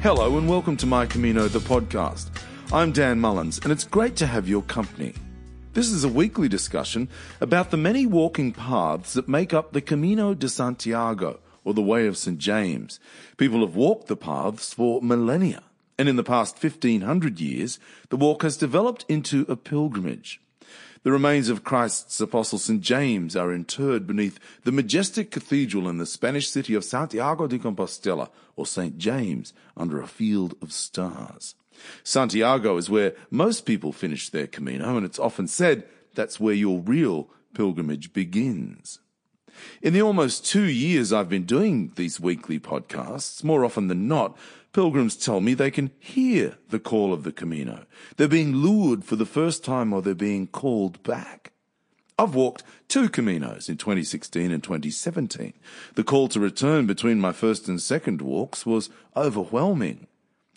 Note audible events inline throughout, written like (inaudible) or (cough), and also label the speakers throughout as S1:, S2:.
S1: Hello and welcome to My Camino, the podcast. I'm Dan Mullins, and it's great to have your company. This is a weekly discussion about the many walking paths that make up the Camino de Santiago, or the Way of St. James. People have walked the paths for millennia, and in the past 1500 years, the walk has developed into a pilgrimage. The remains of Christ's apostle St. James are interred beneath the majestic cathedral in the Spanish city of Santiago de Compostela, or St. James, under a field of stars. Santiago is where most people finish their Camino, and it's often said that's where your real pilgrimage begins. In the almost two years I've been doing these weekly podcasts, more often than not, pilgrims tell me they can hear the call of the Camino. They're being lured for the first time or they're being called back. I've walked two Caminos in 2016 and 2017. The call to return between my first and second walks was overwhelming.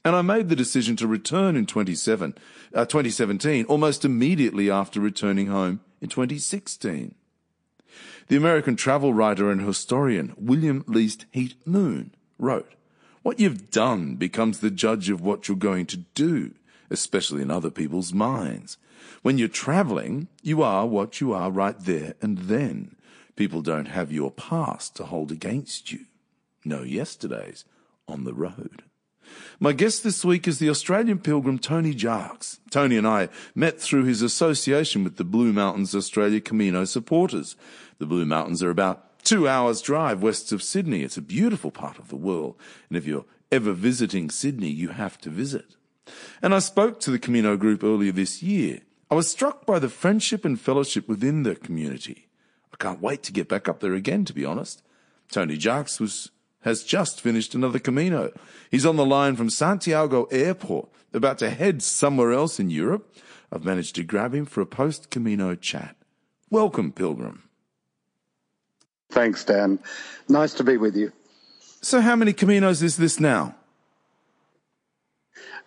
S1: And I made the decision to return in 27, uh, 2017, almost immediately after returning home in 2016. The American travel writer and historian William Least Heat Moon wrote, what you've done becomes the judge of what you're going to do, especially in other people's minds. When you're traveling, you are what you are right there and then. People don't have your past to hold against you. No yesterdays on the road. My guest this week is the Australian pilgrim Tony Jarks. Tony and I met through his association with the Blue Mountains Australia Camino supporters. The Blue Mountains are about two hours drive west of Sydney. It's a beautiful part of the world. And if you're ever visiting Sydney, you have to visit. And I spoke to the Camino group earlier this year. I was struck by the friendship and fellowship within the community. I can't wait to get back up there again, to be honest. Tony Jacques was, has just finished another Camino. He's on the line from Santiago Airport, about to head somewhere else in Europe. I've managed to grab him for a post Camino chat. Welcome, Pilgrim.
S2: Thanks, Dan. Nice to be with you.
S1: So, how many Caminos is this now?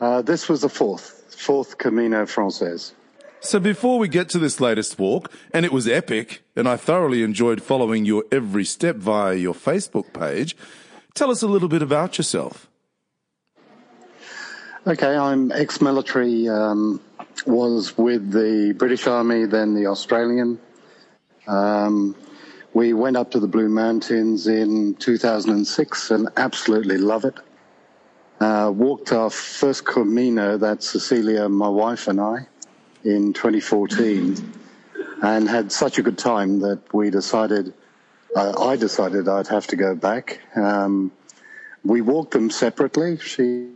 S2: Uh, this was the fourth, fourth Camino Frances.
S1: So, before we get to this latest walk, and it was epic, and I thoroughly enjoyed following your every step via your Facebook page, tell us a little bit about yourself.
S2: Okay, I'm ex military, um, was with the British Army, then the Australian. Um, we went up to the Blue Mountains in 2006 and absolutely love it. Uh, walked our first Camino, that's Cecilia, my wife, and I, in 2014, and had such a good time that we decided, uh, I decided I'd have to go back. Um, we walked them separately. She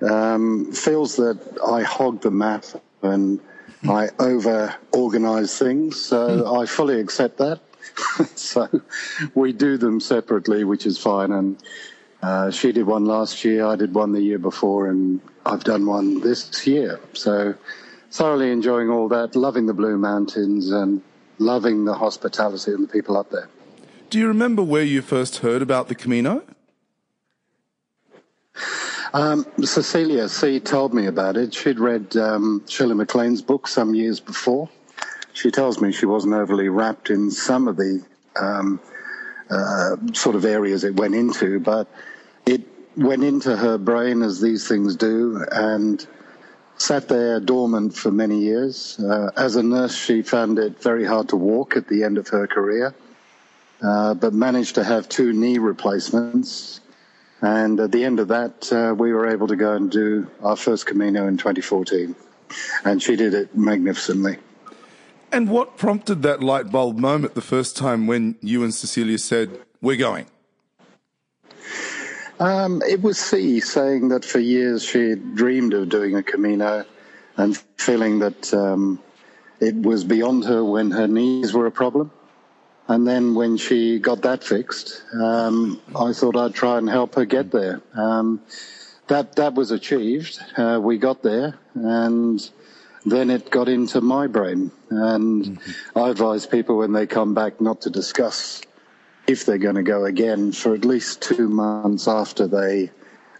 S2: um, feels that I hog the map and I over organize things, so I fully accept that. (laughs) so we do them separately, which is fine. And uh, she did one last year, I did one the year before, and I've done one this year. So thoroughly enjoying all that, loving the Blue Mountains and loving the hospitality and the people up there.
S1: Do you remember where you first heard about the Camino?
S2: Um, Cecilia C told me about it. She'd read um, Shirley MacLaine's book some years before, she tells me she wasn't overly wrapped in some of the um, uh, sort of areas it went into, but it went into her brain as these things do and sat there dormant for many years. Uh, as a nurse, she found it very hard to walk at the end of her career, uh, but managed to have two knee replacements. And at the end of that, uh, we were able to go and do our first Camino in 2014. And she did it magnificently.
S1: And what prompted that light bulb moment the first time when you and Cecilia said, We're going?
S2: Um, it was C saying that for years she dreamed of doing a Camino and feeling that um, it was beyond her when her knees were a problem. And then when she got that fixed, um, I thought I'd try and help her get there. Um, that that was achieved. Uh, we got there, and then it got into my brain. And mm-hmm. I advise people when they come back not to discuss if they're going to go again for at least two months after they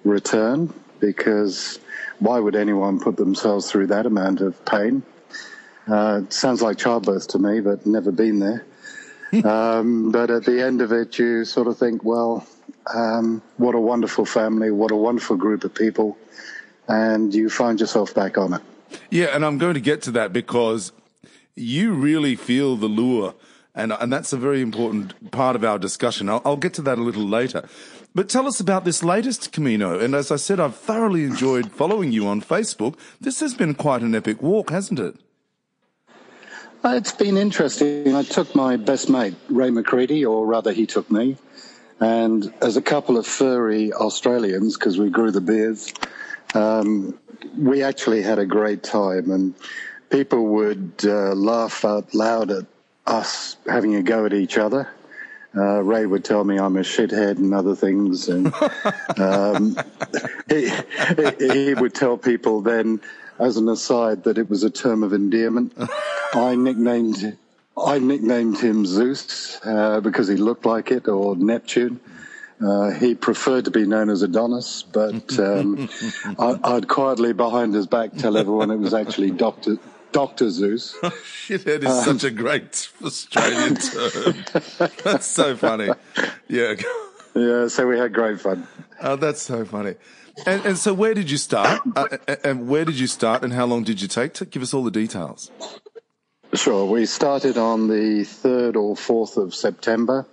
S2: return, because why would anyone put themselves through that amount of pain? Uh, it sounds like childbirth to me, but never been there. (laughs) um, but at the end of it, you sort of think, well, Um, what a wonderful family, what a wonderful group of people, and you find yourself back on it.
S1: Yeah, and I'm going to get to that because you really feel the lure, and, and that's a very important part of our discussion. I'll, I'll get to that a little later. But tell us about this latest Camino. And as I said, I've thoroughly enjoyed following you on Facebook. This has been quite an epic walk, hasn't it?
S2: Uh, it's been interesting. I took my best mate, Ray McCready, or rather, he took me. And as a couple of furry Australians, because we grew the beards, um, we actually had a great time. And people would uh, laugh out loud at us having a go at each other. Uh, Ray would tell me I'm a shithead and other things, and (laughs) um, he, he, would tell people then, as an aside, that it was a term of endearment. I nicknamed I nicknamed him Zeus uh, because he looked like it, or Neptune. Uh, he preferred to be known as Adonis, but um, (laughs) I, would quietly behind his back tell everyone it was actually Doctor Dr. Zeus. (laughs)
S1: Shithead is um, such a great Australian term. (laughs) that's so funny. Yeah.
S2: Yeah, so we had great fun.
S1: Oh, that's so funny. And, and so where did you start? Uh, and where did you start and how long did you take? To give us all the details.
S2: Sure. We started on the 3rd or 4th of September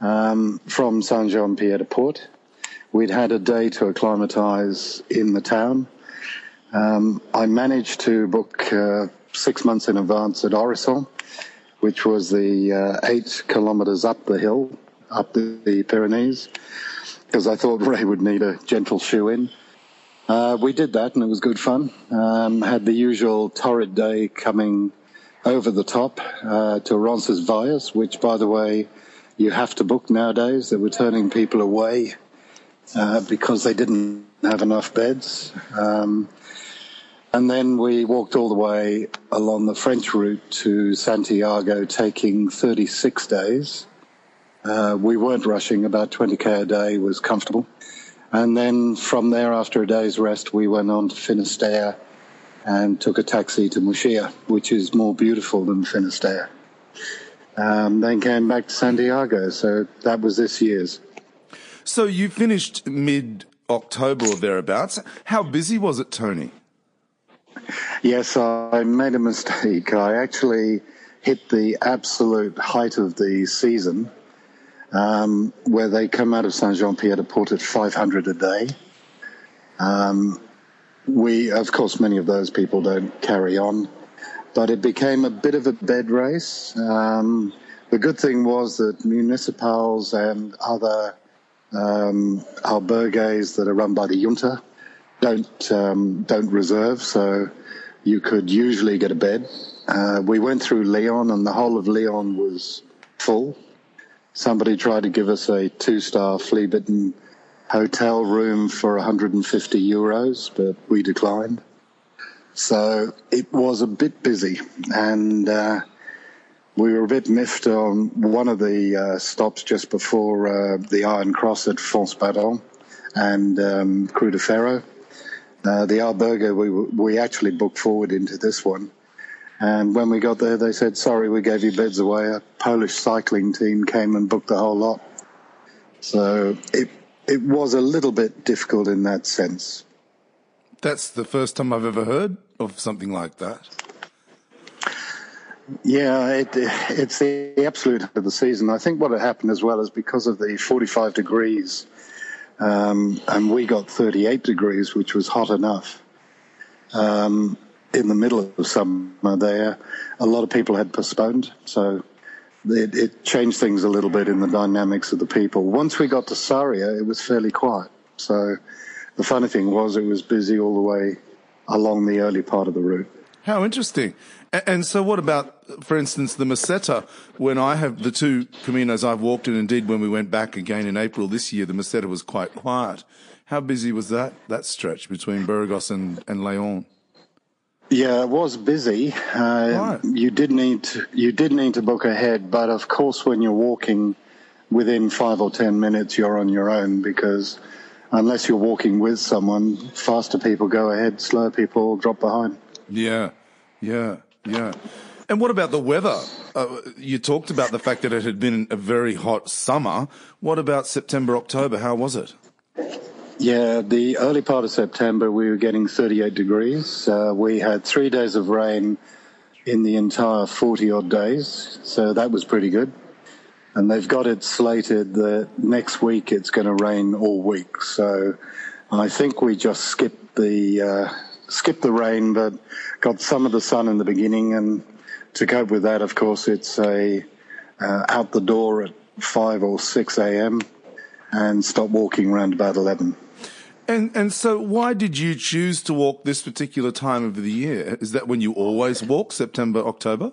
S2: um, from Saint Jean Pied de Port. We'd had a day to acclimatise in the town. Um, I managed to book uh, six months in advance at Orisson, which was the uh, eight kilometres up the hill, up the, the Pyrenees, because I thought (laughs) Ray would need a gentle shoe in. Uh, we did that and it was good fun. Um, had the usual torrid day coming over the top uh, to Roncesvalles, which, by the way, you have to book nowadays. They were turning people away uh, because they didn't have enough beds. Um, and then we walked all the way along the French route to Santiago, taking 36 days. Uh, we weren't rushing, about 20k a day was comfortable. And then from there, after a day's rest, we went on to Finisterre and took a taxi to Muxía, which is more beautiful than Finisterre. Um, then came back to Santiago, so that was this year's.
S1: So you finished mid October or thereabouts. How busy was it, Tony?
S2: Yes, I made a mistake. I actually hit the absolute height of the season, um, where they come out of Saint Jean Pied de Port at 500 a day. Um, we, of course, many of those people don't carry on, but it became a bit of a bed race. Um, the good thing was that municipals and other um, albergues that are run by the junta don't um, don't reserve, so you could usually get a bed. Uh, we went through Leon, and the whole of Leon was full. Somebody tried to give us a two-star flea-bitten hotel room for 150 euros, but we declined. So it was a bit busy, and uh, we were a bit miffed on one of the uh, stops just before uh, the Iron Cross at Foncebadón and um, Cruz de Ferro. Uh, the albergue, we, we actually booked forward into this one. And when we got there, they said, sorry, we gave you beds away. A Polish cycling team came and booked the whole lot. So it, it was a little bit difficult in that sense.
S1: That's the first time I've ever heard of something like that.
S2: Yeah, it, it's the absolute of the season. I think what had happened as well is because of the 45 degrees um, and we got 38 degrees, which was hot enough. Um, in the middle of summer there, a lot of people had postponed, so it, it, changed things a little bit in the dynamics of the people. Once we got to Sarria, it was fairly quiet. So the funny thing was, it was busy all the way along the early part of the route.
S1: How interesting. And so, what about, for instance, the Meseta? When I have the two caminos I've walked in, indeed, when we went back again in April this year, the Meseta was quite quiet. How busy was that that stretch between Burgos and, and Leon?
S2: Yeah, it was busy. Uh, right. You did need to, you did need to book ahead, but of course, when you're walking within five or ten minutes, you're on your own because unless you're walking with someone, faster people go ahead, slower people drop behind.
S1: Yeah, yeah. Yeah. And what about the weather? uh, you talked about the fact that it had been a very hot summer. What about September, October? How was it?
S2: Yeah, the early part of September, we were getting 38 degrees. Uh, we had three days of rain in the entire 40 odd days, so that was pretty good. And they've got it slated that next week it's going to rain all week. So I think we just skipped the uh, skipped the rain, but got some of the sun in the beginning. And to cope with that, of course, it's a uh, out the door at five or six a.m. and stop walking around about eleven.
S1: And and so, why did you choose to walk this particular time of the year? Is that when you always walk, September, October?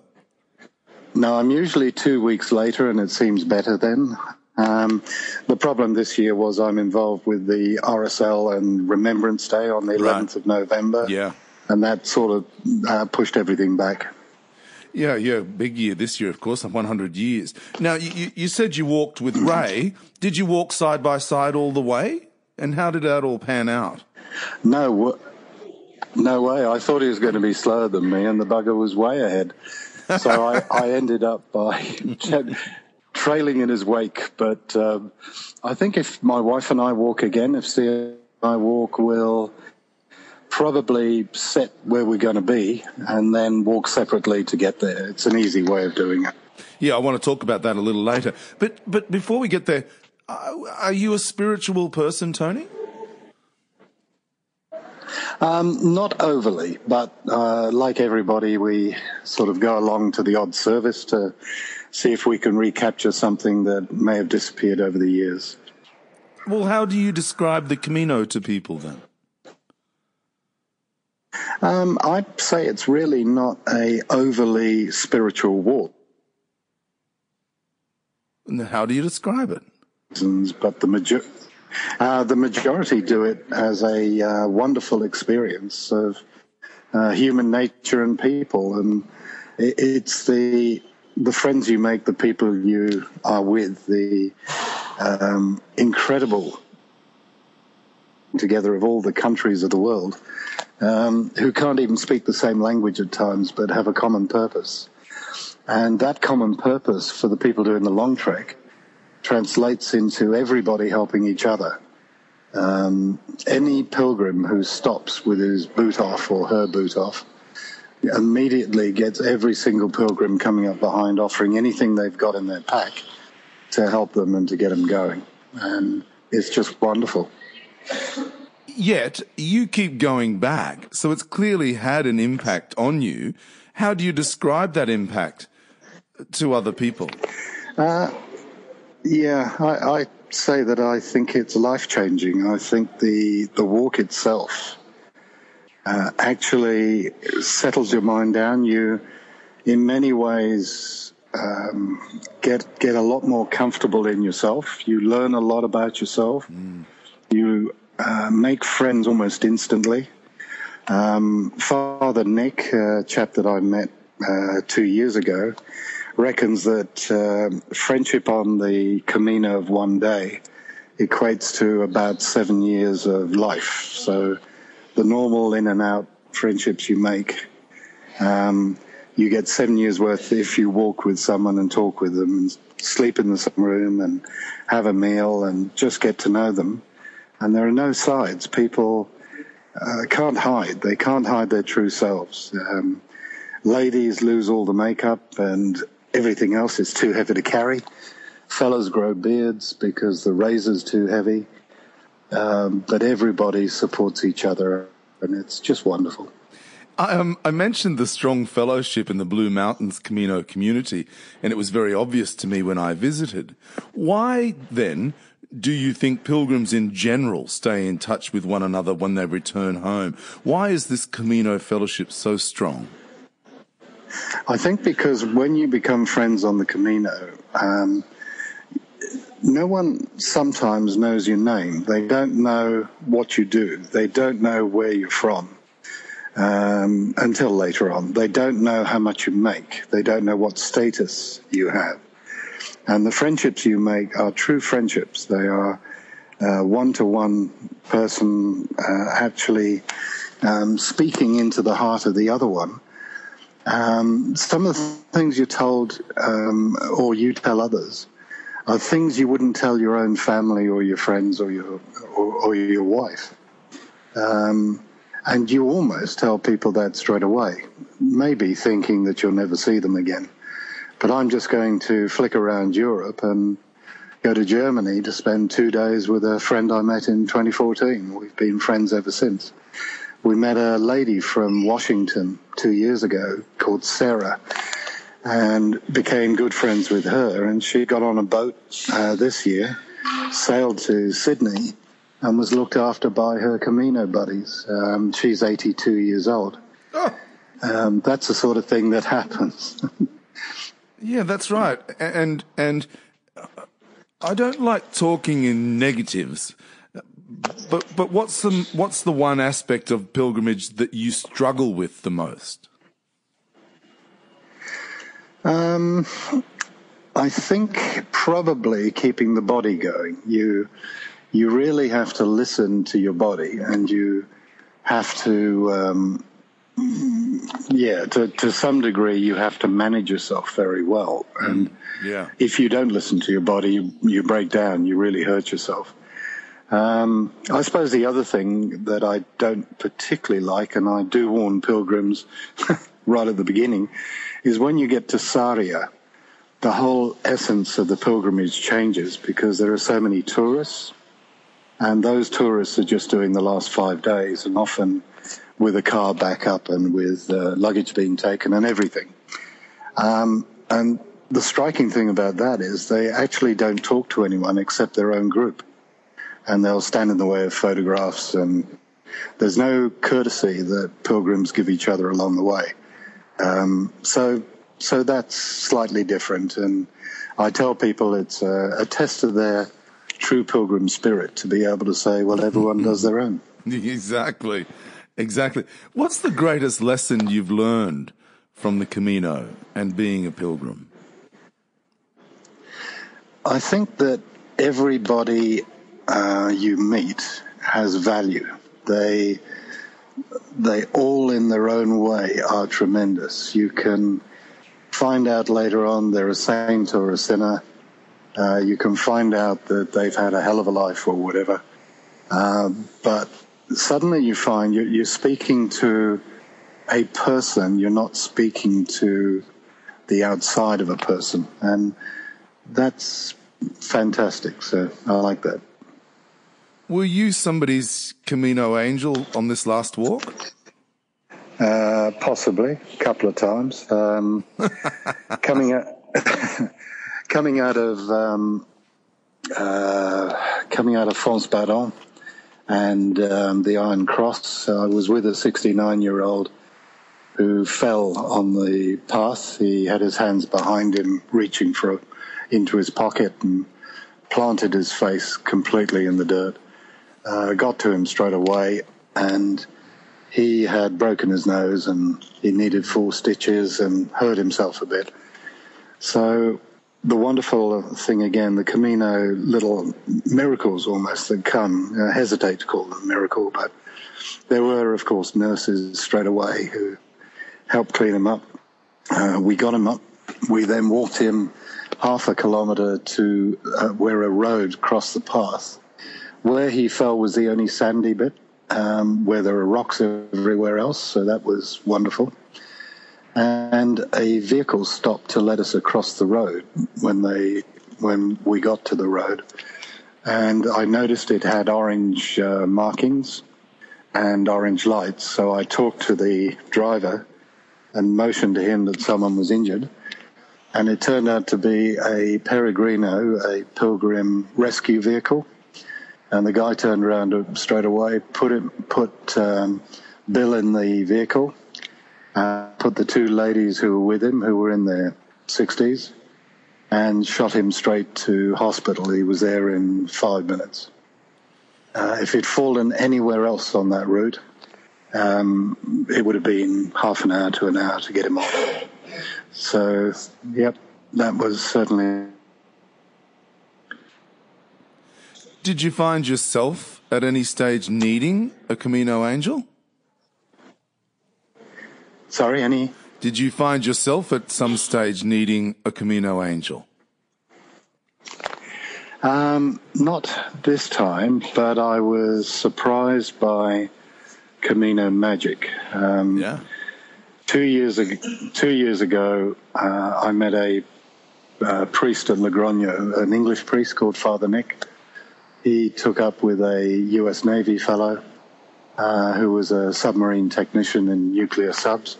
S2: No, I'm usually two weeks later, and it seems better then. Um, the problem this year was I'm involved with the RSL and Remembrance Day on the 11th right. of November.
S1: Yeah.
S2: And that sort of uh, pushed everything back.
S1: Yeah, yeah, big year this year, of course, 100 years. Now, you, you said you walked with Ray. Did you walk side by side all the way? And how did that all pan out?
S2: No, no way. I thought he was going to be slower than me, and the bugger was way ahead. So I, I, ended up by (laughs) trailing in his wake. But um, I think if my wife and I walk again, if Steve and I walk, we'll probably set where we're going to be and then walk separately to get there. It's an easy way of doing it.
S1: Yeah, I want to talk about that a little later. But but before we get there, are you a spiritual person, Tony?
S2: Um, not overly, but uh, like everybody, we sort of go along to the odd service to see if we can recapture something that may have disappeared over the years.
S1: Well, how do you describe the Camino to people then?
S2: Um, I'd say it's really not a overly spiritual walk.
S1: And how do you describe it?
S2: but the major- uh, the majority do it as a uh, wonderful experience of uh, human nature and people, and it, it's the the friends you make, the people you are with, the um, incredible together of all the countries of the world um, who can't even speak the same language at times, but have a common purpose. And that common purpose for the people doing the long trek translates into everybody helping each other. Um, any pilgrim who stops with his boot off or her boot off immediately gets every single pilgrim coming up behind offering anything they've got in their pack to help them and to get them going. And it's just wonderful.
S1: Yet you keep going back, so it's clearly had an impact on you. How do you describe that impact to other people?
S2: Uh, yeah, I, I, say that I think it's life changing. I think the the walk itself uh, actually settles your mind down. You, in many ways, um, get get a lot more comfortable in yourself. You learn a lot about yourself. Mm. You uh, make friends almost instantly. Um, Father Nick, a chap that I met uh, two years ago, reckons that uh, friendship on the Camino of one day equates to about seven years of life. So the normal in and out friendships you make, um, you get seven years worth if you walk with someone and talk with them and sleep in the same room and have a meal and just get to know them. And there are no sides. People uh, can't hide. They can't hide their true selves. Um, ladies lose all the makeup and everything else is too heavy to carry. Fellows grow beards because the razor's too heavy. Um, but everybody supports each other, and it's just wonderful.
S1: I, um, I mentioned the strong fellowship in the Blue Mountains Camino community, and it was very obvious to me when I visited. Why then do you think pilgrims in general stay in touch with one another when they return home? Why is this Camino fellowship so strong?
S2: I think because when you become friends on the Camino, um, no one sometimes knows your name. They don't know what you do. They don't know where you're from um, until later on. They don't know how much you make. They don't know what status you have. And the friendships you make are true friendships. They are one to one person uh, actually um, speaking into the heart of the other one um, some of the things you're told um, or you tell others are things you wouldn't tell your own family or your friends or your or, or your wife. Um, and you almost tell people that straight away, maybe thinking that you'll never see them again. But I'm just going to flick around Europe and go to Germany to spend two days with a friend I met in 2014. We've been friends ever since. We met a lady from Washington two years ago called Sarah and became good friends with her. And she got on a boat uh, this year, sailed to Sydney, and was looked after by her Camino buddies. Um, she's 82 years old. Oh. Um, that's the sort of thing that happens. (laughs)
S1: yeah, that's right. And and I don't like talking in negatives. But but what's the what's the one aspect of pilgrimage that you struggle with the most?
S2: Um, I think probably keeping the body going. You you really have to listen to your body, and you have to. Um, yeah, to, to some degree, you have to manage yourself very well. And yeah. if you don't listen to your body, you, you break down, you really hurt yourself. Um, I suppose the other thing that I don't particularly like, and I do warn pilgrims (laughs) right at the beginning, is when you get to Sarria, the whole essence of the pilgrimage changes because there are so many tourists, and those tourists are just doing the last five days, and often with a car back up and with uh, luggage being taken and everything. Um, and the striking thing about that is they actually don't talk to anyone except their own group and they'll stand in the way of photographs and there's no courtesy that pilgrims give each other along the way. Um, so, so that's slightly different. And I tell people it's a, a test of their true pilgrim spirit to be able to say, well, everyone does their own. (laughs)
S1: Exactly. Exactly. What's the greatest lesson you've learned from the Camino and being a pilgrim?
S2: I think that everybody uh, you meet has value. They they all in their own way are tremendous. You can find out later on they're a saint or a sinner. Uh, you can find out that they've had a hell of a life or whatever. Uh, but suddenly you find you're, you're speaking to a person, you're not speaking to the outside of a person. And that's fantastic. So I like that.
S1: Were you somebody's Camino angel on this last walk?
S2: Uh, possibly, a couple of times. Um, (laughs) coming out, (laughs) coming out of um, uh, coming out of Foncebadón and um, the Iron Cross, I was with a 69 year old who fell on the path. He had his hands behind him, reaching for into his pocket, and planted his face completely in the dirt uh, got to him straight away, and he had broken his nose and he needed four stitches and hurt himself a bit. So the wonderful thing again, the Camino little miracles almost that come. I hesitate to call them a miracle, but there were, of course, nurses straight away who helped clean him up. Uh, we got him up. We then walked him half a kilometre to uh, where a road crossed the path where he fell was the only sandy bit, um, where there are rocks everywhere else, so that was wonderful. And a vehicle stopped to let us across the road when they when we got to the road, and I noticed it had orange uh, markings and orange lights. So I talked to the driver and motioned to him that someone was injured. And it turned out to be a Peregrino, a pilgrim rescue vehicle and the guy turned around straight away, put it, put um, Bill in the vehicle, uh, put the two ladies who were with him, who were in their 60s, and shot him straight to hospital. He was there in five minutes. Uh, if he'd fallen anywhere else on that route, um, it would have been half an hour to an hour to get him off. So, yep, that was certainly
S1: Did you find yourself at any stage needing a Camino angel?
S2: Sorry, any?
S1: Did you find yourself at some stage needing a Camino angel?
S2: Um, not this time, but I was surprised by Camino magic. Um,
S1: Yeah.
S2: Two years ago, two years ago, uh, I met a uh, priest at Logroño, an English priest called Father Nick. He took up with a U.S. Navy fellow uh, who was a submarine technician in nuclear subs.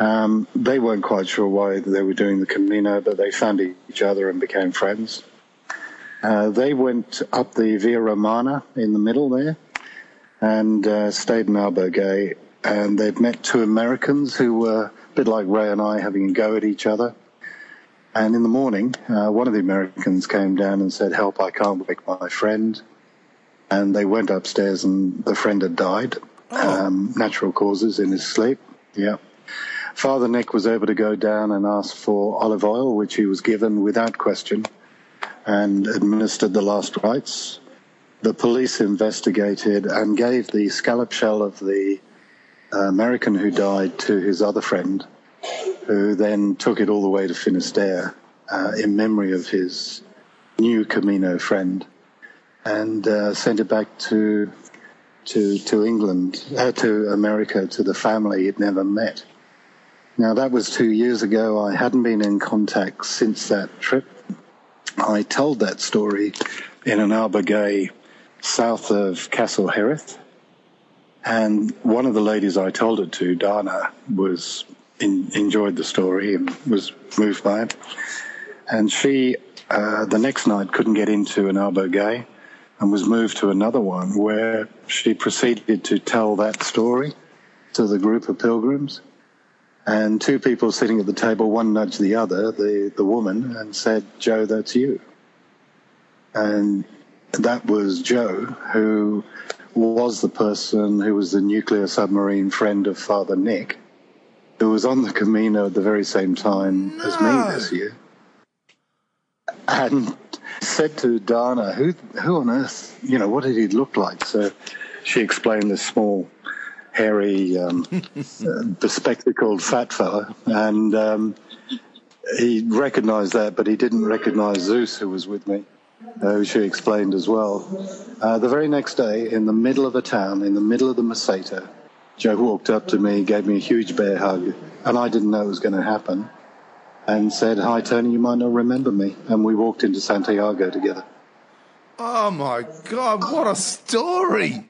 S2: Um, they weren't quite sure why they were doing the Camino, but they found each other and became friends. Uh, they went up the Via Romana in the middle there and uh, stayed in Albergue. And they'd met two Americans who were a bit like Ray and I having a go at each other. And in the morning, uh, one of the Americans came down and said, Help, I can't wake my friend. And they went upstairs and the friend had died, um, natural causes in his sleep. Yeah. Father Nick was able to go down and ask for olive oil, which he was given without question, and administered the last rites. The police investigated and gave the scallop shell of the American who died to his other friend, who then took it all the way to Finisterre uh, in memory of his new Camino friend, and uh, sent it back to to to England, uh, to America, to the family he'd never met. Now that was two years ago. I hadn't been in contact since that trip. I told that story in an albergue south of Castrojeriz. And one of the ladies I told it to, Dana, was in, enjoyed the story and was moved by it. And she, uh, the next night, couldn't get into an albergue and was moved to another one where she proceeded to tell that story to the group of pilgrims. And two people sitting at the table, one nudged the other, the, the woman, and said, Joe, that's you. And that was Joe, who was the person who was the nuclear submarine friend of Father Nick, who was on the Camino at the very same time as me this year. And said to Dana, who, who on earth, you know, what did he look like? So she explained this small, hairy, um, (laughs) uh, bespectacled fat fella. And um, he recognized that, but he didn't recognize Zeus, who was with me, uh, who she explained as well. Uh, the very next day, in the middle of a town, in the middle of the Meseta, Joe walked up to me, gave me a huge bear hug, and I didn't know it was going to happen, and said, Hi, Tony, you might not remember me. And we walked into Santiago together.
S1: Oh my God, what a story!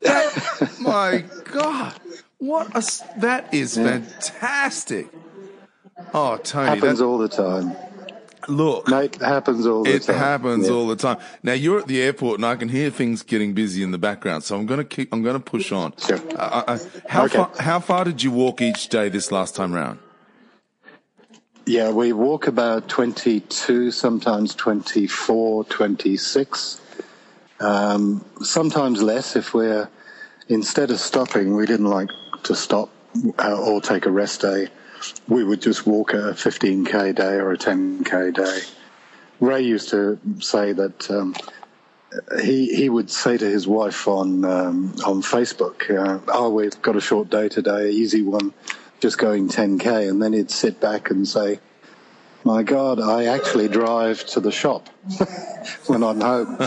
S1: That, (laughs) my God, what a, that is fantastic. Oh, Tony,
S2: Happens
S1: that,
S2: all the time.
S1: Look,
S2: Mate, happens all the
S1: it
S2: time.
S1: happens
S2: Yeah.
S1: all the time. Now you're at the airport and I can hear things getting busy in the background, so I'm going to keep, I'm going to push on.
S2: Sure.
S1: Uh, uh, how
S2: Okay.
S1: far, how far did you walk each day this last time round?
S2: Yeah, we walk about 22, sometimes 24, 26. Um, sometimes less if we're, instead of stopping, we didn't like to stop uh, or take a rest day. We would just walk a 15k day or a 10k day. Ray used to say that um, he he would say to his wife on um, on Facebook, uh, "Oh, we've got a short day today, easy one, just going 10k," and then he'd sit back and say, "My God, I actually drive to the shop (laughs) when I'm home,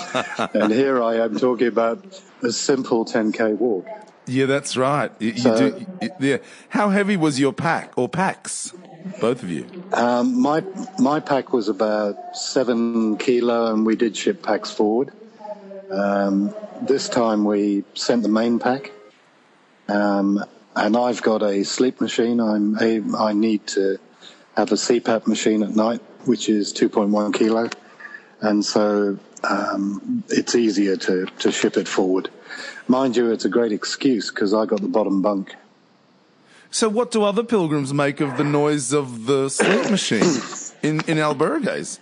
S2: and here I am talking about a simple 10k walk."
S1: Yeah, that's right. You, you
S2: So-
S1: do. you- yeah. How heavy was your pack or packs? Both of you.
S2: Um, my my pack was about seven kilo, and we did ship packs forward. Um, this time we sent the main pack, um, and I've got a sleep machine. I'm a, I need to have a CPAP machine at night, which is 2.1 kilo, and so um, it's easier to to ship it forward. Mind you, it's a great excuse because I got the bottom bunk.
S1: So, what do other pilgrims make of the noise of the sleep machine in in albergues?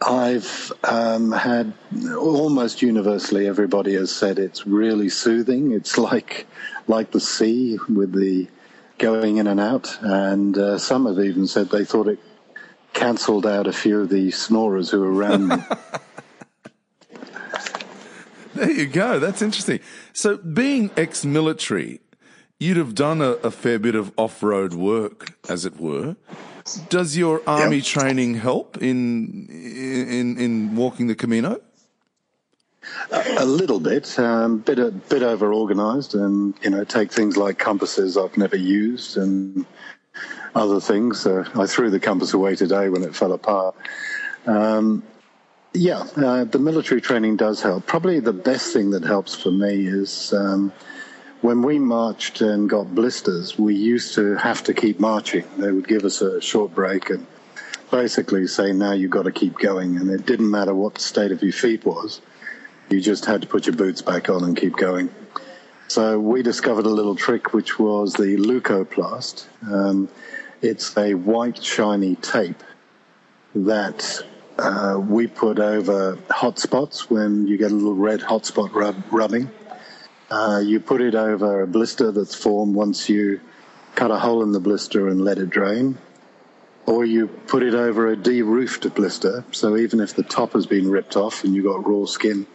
S2: I've um, had almost universally everybody has said it's really soothing. It's like like the sea with the going in and out, and uh, some have even said they thought it cancelled out a few of the snorers who were around me. (laughs) (laughs)
S1: There you go. That's interesting. So, being ex-military, you'd have done a, a fair bit of off-road work, as it were. Does your army yep. training help in in in walking the Camino?
S2: A, a little bit, um, bit a bit over organised, and you know, take things like compasses I've never used and other things. Uh, I threw the compass away today when it fell apart. Um, yeah, uh, the military training does help. Probably the best thing that helps for me is um, when we marched and got blisters, we used to have to keep marching. They would give us a short break and basically say, now you've got to keep going. And it didn't matter what the state of your feet was. You just had to put your boots back on and keep going. So we discovered a little trick, which was the leukoplast. Um, it's a white shiny tape that uh, we put over hot spots when you get a little red hot spot rub- rubbing. Uh, you put it over a blister that's formed once you cut a hole in the blister and let it drain. Or you put it over a de-roofed blister, so even if the top has been ripped off and you've got raw skin,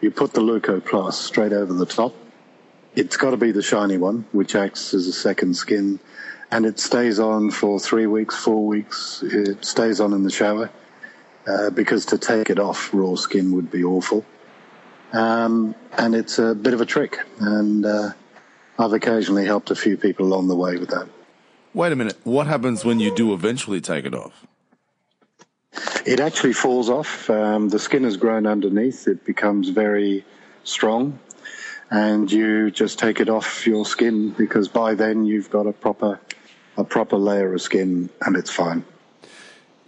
S2: you put the leukoplast straight over the top. It's got to be the shiny one, which acts as a second skin, and it stays on for three weeks, four weeks. It stays on in the shower, uh, because to take it off raw skin would be awful. Um, and it's a bit of a trick. And uh, I've occasionally helped a few people along the way with that.
S1: Wait a minute. What happens when you do eventually take it off?
S2: It actually falls off. Um, the skin has grown underneath. It becomes very strong. And you just take it off your skin because by then you've got a proper, a proper layer of skin and it's fine.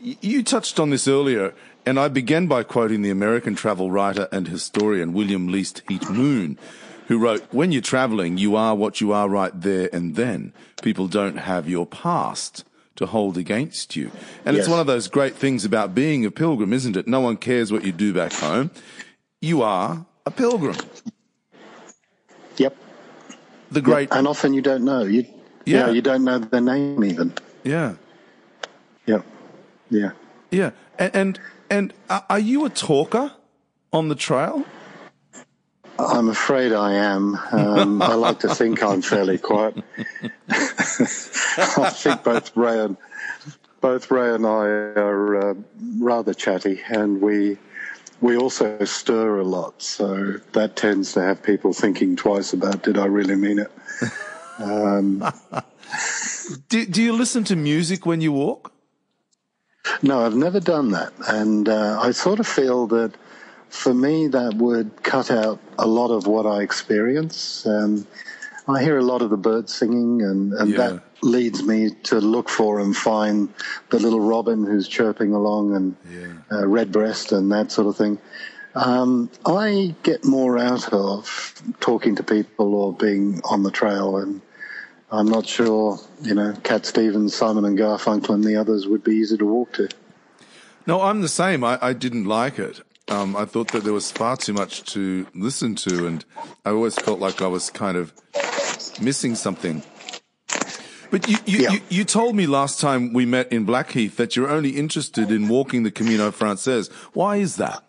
S1: You touched on this earlier. And I began by quoting the American travel writer and historian William Least Heat Moon, who wrote, When you're traveling, you are what you are right there and then. People don't have your past to hold against you. And yes. it's one of those great things about being a pilgrim, isn't it? No one cares what you do back home. You are a pilgrim.
S2: Yep.
S1: The great.
S2: Yep. And often you don't know. You, yeah. You, you don't know their name even.
S1: Yeah.
S2: Yep. Yeah.
S1: Yeah. And, and and are you a talker on the trail?
S2: I'm afraid I am. Um, (laughs) I like to think I'm fairly quiet. (laughs) I think both Ray and both Ray and I are uh, rather chatty, and we we also stir a lot. So that tends to have people thinking twice about did I really mean it. (laughs) Um,
S1: do, do you listen to music when you walk?
S2: No, I've never done that. And uh, I sort of feel that for me, that would cut out a lot of what I experience. Um, I hear a lot of the birds singing, and, and yeah. that leads me to look for and find the little robin who's chirping along and yeah. uh, redbreast and that sort of thing. Um, I get more out of talking to people or being on the trail and I'm not sure, you know, Cat Stevens, Simon and Garfunkel, and the others would be easy to walk to.
S1: No, I'm the same. I, I didn't like it. Um, I thought that there was far too much to listen to, and I always felt like I was kind of missing something. But you, you, yeah. you, you, told me last time we met in Blackheath that you're only interested in walking the Camino Frances. Why is that?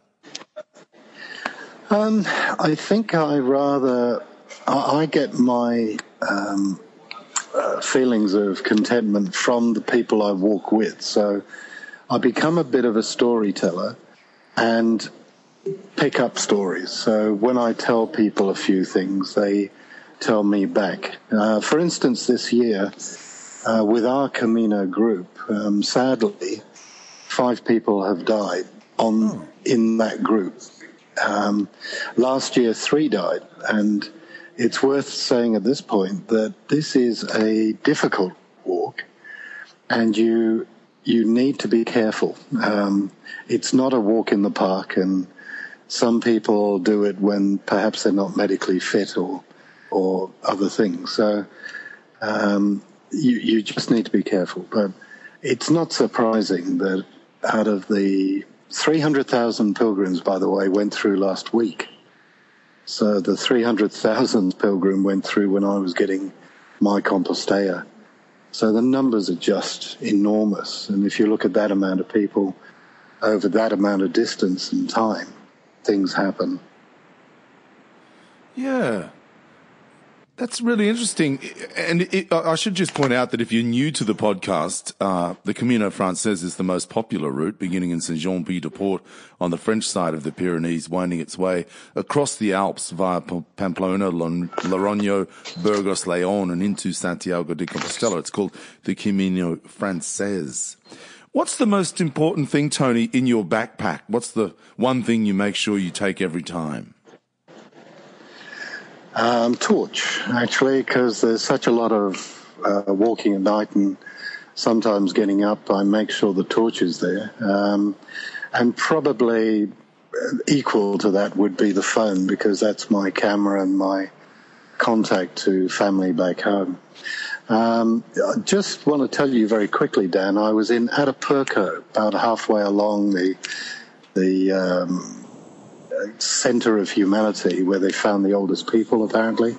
S2: Um, I think I rather I, I get my um, uh, feelings of contentment from the people I walk with. So I become a bit of a storyteller and pick up stories. So when I tell people a few things, they tell me back. Uh, for instance, this year, uh, with our Camino group, um, sadly, five people have died on oh. in that group. Um, last year, three died, and it's worth saying at this point that this is a difficult walk, and you you need to be careful. Um, it's not a walk in the park, and some people do it when perhaps they're not medically fit or or other things. So um, you you just need to be careful. But it's not surprising that out of the 300,000 pilgrims, by the way, went through last week. So the 300,000 pilgrim went through when I was getting my Compostela. So the numbers are just enormous. And if you look at that amount of people over that amount of distance and time, things happen.
S1: Yeah. That's really interesting. And it, I should just point out that if you're new to the podcast, uh, the Camino Frances is the most popular route, beginning in Saint Jean Pied de Port on the French side of the Pyrenees, winding its way across the Alps via Pamplona, Logroño, Burgos, Leon, and into Santiago de Compostela. It's called the Camino Frances. What's the most important thing, Tony, in your backpack? What's the one thing you make sure you take every time?
S2: Um, torch, actually, because there's such a lot of uh, walking at night and sometimes getting up. I make sure the torch is there. Um, and probably equal to that would be the phone because that's my camera and my contact to family back home. Um, I just want to tell you very quickly, Dan. I was in Atapuerca, about halfway along the the um, center of humanity where they found the oldest people, apparently.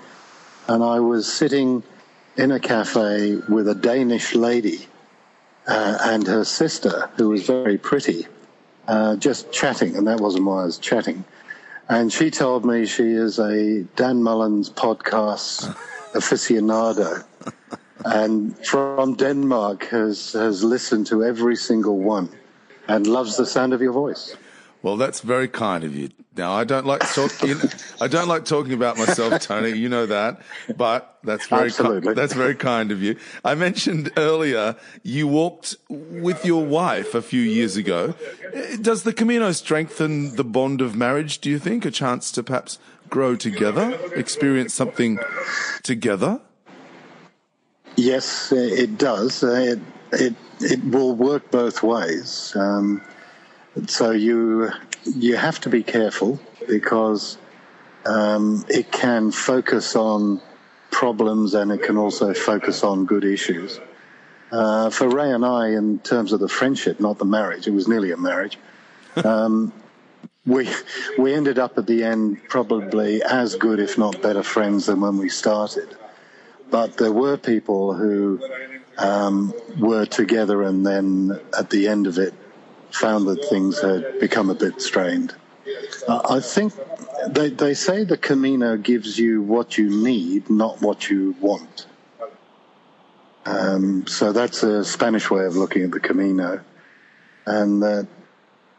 S2: And I was sitting in a cafe with a Danish lady uh, and her sister, who was very pretty, uh, just chatting, and that wasn't why I was chatting. And she told me she is a Dan Mullins podcast (laughs) aficionado, and from Denmark has has listened to every single one, and loves the sound of your voice.
S1: Well, that's very kind of you. Now, I don't like talk, you know, I don't like talking about myself, Tony. You know that, but that's very
S2: ki-
S1: that's very kind of you. I mentioned earlier you walked with your wife a few years ago. Does the Camino strengthen the bond of marriage? Do you think a chance to perhaps grow together, experience something together?
S2: Yes, it does. It it it will work both ways. Um, so you you have to be careful because um, it can focus on problems and it can also focus on good issues. Uh, for Ray and I, in terms of the friendship, not the marriage, it was nearly a marriage. (laughs) Um, we we ended up at the end probably as good, if not better, friends than when we started. But there were people who um, were together, and then at the end of it, found that things had become a bit strained. Uh, I think they, they say the Camino gives you what you need, not what you want. Um, so that's a Spanish way of looking at the Camino. And that,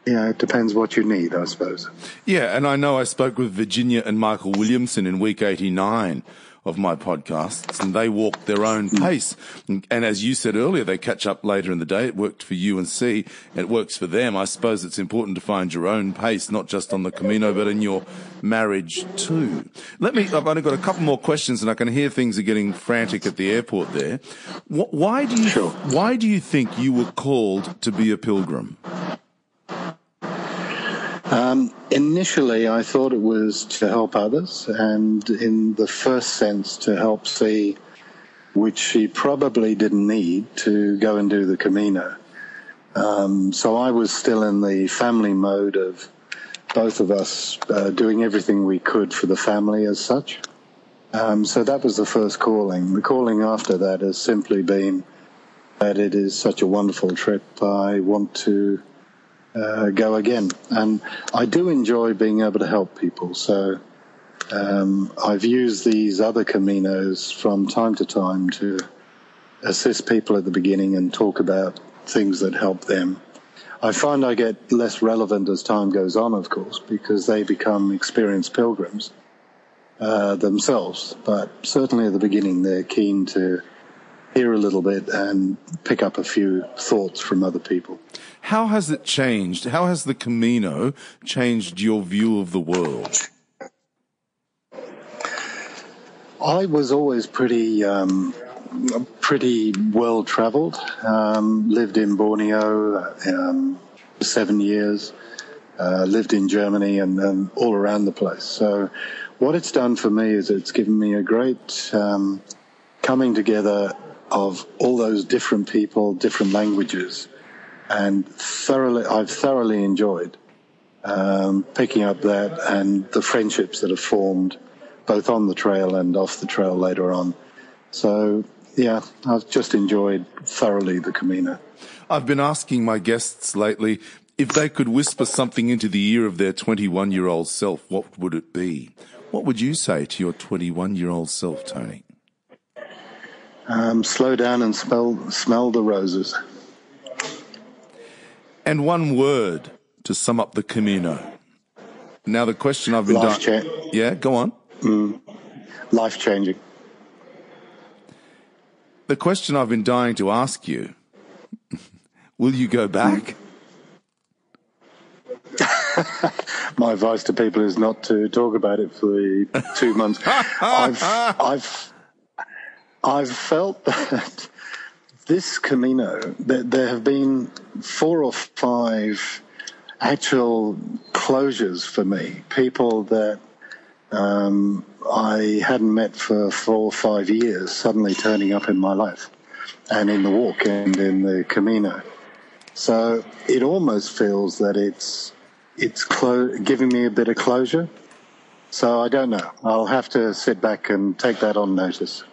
S2: yeah, it depends what you need, I suppose.
S1: Yeah, and I know I spoke with Virginia and Michael Williamson in week 89 of my podcasts and they walk their own hmm. pace. And, and, as you said earlier, they catch up later in the day. It worked for you and C. It works for them. I suppose it's important to find your own pace, not just on the Camino, but in your marriage too. Let me, I've only got a couple more questions and I can hear things are getting frantic at the airport there. Why do you, why do you think you were called to be a pilgrim?
S2: Um, initially, I thought it was to help others, and in the first sense, to help see, which she probably didn't need to go and do the Camino. Um, so I was still in the family mode of both of us uh, doing everything we could for the family as such. Um, so that was the first calling. The calling after that has simply been that it is such a wonderful trip. I want to uh, go again. And I do enjoy being able to help people. So um, I've used these other Caminos from time to time to assist people at the beginning and talk about things that help them. I find I get less relevant as time goes on, of course, because they become experienced pilgrims uh, themselves. But certainly at the beginning, they're keen to hear a little bit and pick up a few thoughts from other people.
S1: How has it changed? How has the Camino changed your view of the world?
S2: I was always pretty um, pretty well travelled. Um, lived in Borneo um, seven years. Uh, lived in Germany and, and, all around the place. So, what it's done for me is it's given me a great um, coming together of all those different people, different languages, and thoroughly, I've thoroughly enjoyed um, picking up that and the friendships that have formed both on the trail and off the trail later on. So, yeah, I've just enjoyed thoroughly the Camino.
S1: I've been asking my guests lately if they could whisper something into the ear of their 21 year old self, what would it be? What would you say to your 21 year old self, Tony?
S2: Um, slow down and smell smell the roses.
S1: And one word to sum up the Camino. Now the question I've been
S2: Life
S1: dying.
S2: cha-
S1: yeah, go on.
S2: Life changing.
S1: The question I've been dying to ask you: (laughs) Will you go back? (laughs)
S2: My advice to people is not to talk about it for the two months. (laughs) I've, I've, I've felt (laughs) that this Camino, that there have been four or five actual closures for me. People that um, I hadn't met for four or five years suddenly turning up in my life and in the walk and in the Camino. So it almost feels that it's it's clo- giving me a bit of closure. So I don't know. I'll have to sit back and take that on notice.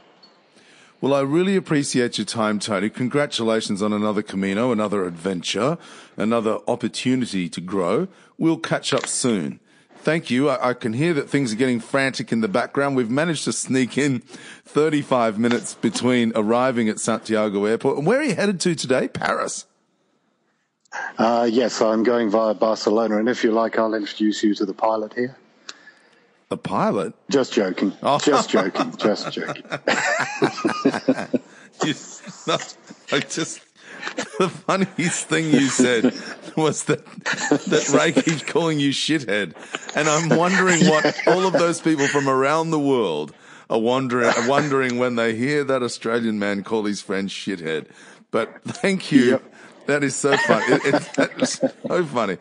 S1: Well, I really appreciate your time, Tony. Congratulations on another Camino, another adventure, another opportunity to grow. We'll catch up soon. Thank you. I, I can hear that things are getting frantic in the background. We've managed to sneak in 35 minutes between arriving at Santiago Airport. And where are you headed to today? Paris.
S2: Uh, yes, I'm going via Barcelona, and if you like, I'll introduce you to the pilot here.
S1: The pilot?
S2: Just joking. (laughs)
S1: Oh.
S2: Just joking. Just joking. (laughs)
S1: You, no, I just the funniest thing you said was that that Ray keeps calling you shithead, and I'm wondering what (laughs) all of those people from around the world are wondering wondering when they hear that Australian man call his friend shithead. But thank you.
S2: Yep.
S1: That is so funny. It, it, that was so funny.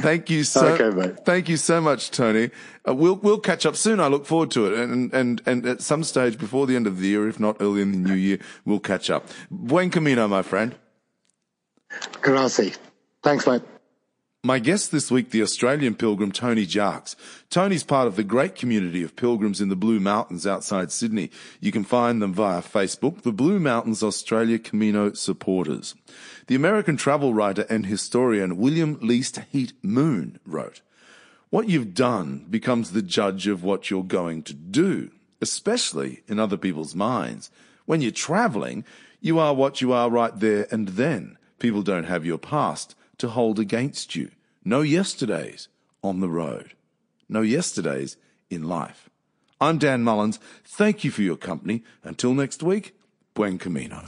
S1: Thank you so.
S2: Okay, mate.
S1: Thank you so much, Tony. Uh, we'll we'll catch up soon. I look forward to it, and and and at some stage before the end of the year, if not early in the new year, we'll catch up. Buen camino, my friend.
S2: Grazie. Thanks, mate.
S1: My guest this week, the Australian pilgrim Tony Jarks. Tony's part of the great community of pilgrims in the Blue Mountains outside Sydney. You can find them via Facebook, the Blue Mountains Australia Camino supporters. The American travel writer and historian William Least Heat Moon wrote, What you've done becomes the judge of what you're going to do, especially in other people's minds. When you're traveling, you are what you are right there and then. People don't have your past to hold against you. No yesterdays on the road. No yesterdays in life. I'm Dan Mullins. Thank you for your company. Until next week, buen camino.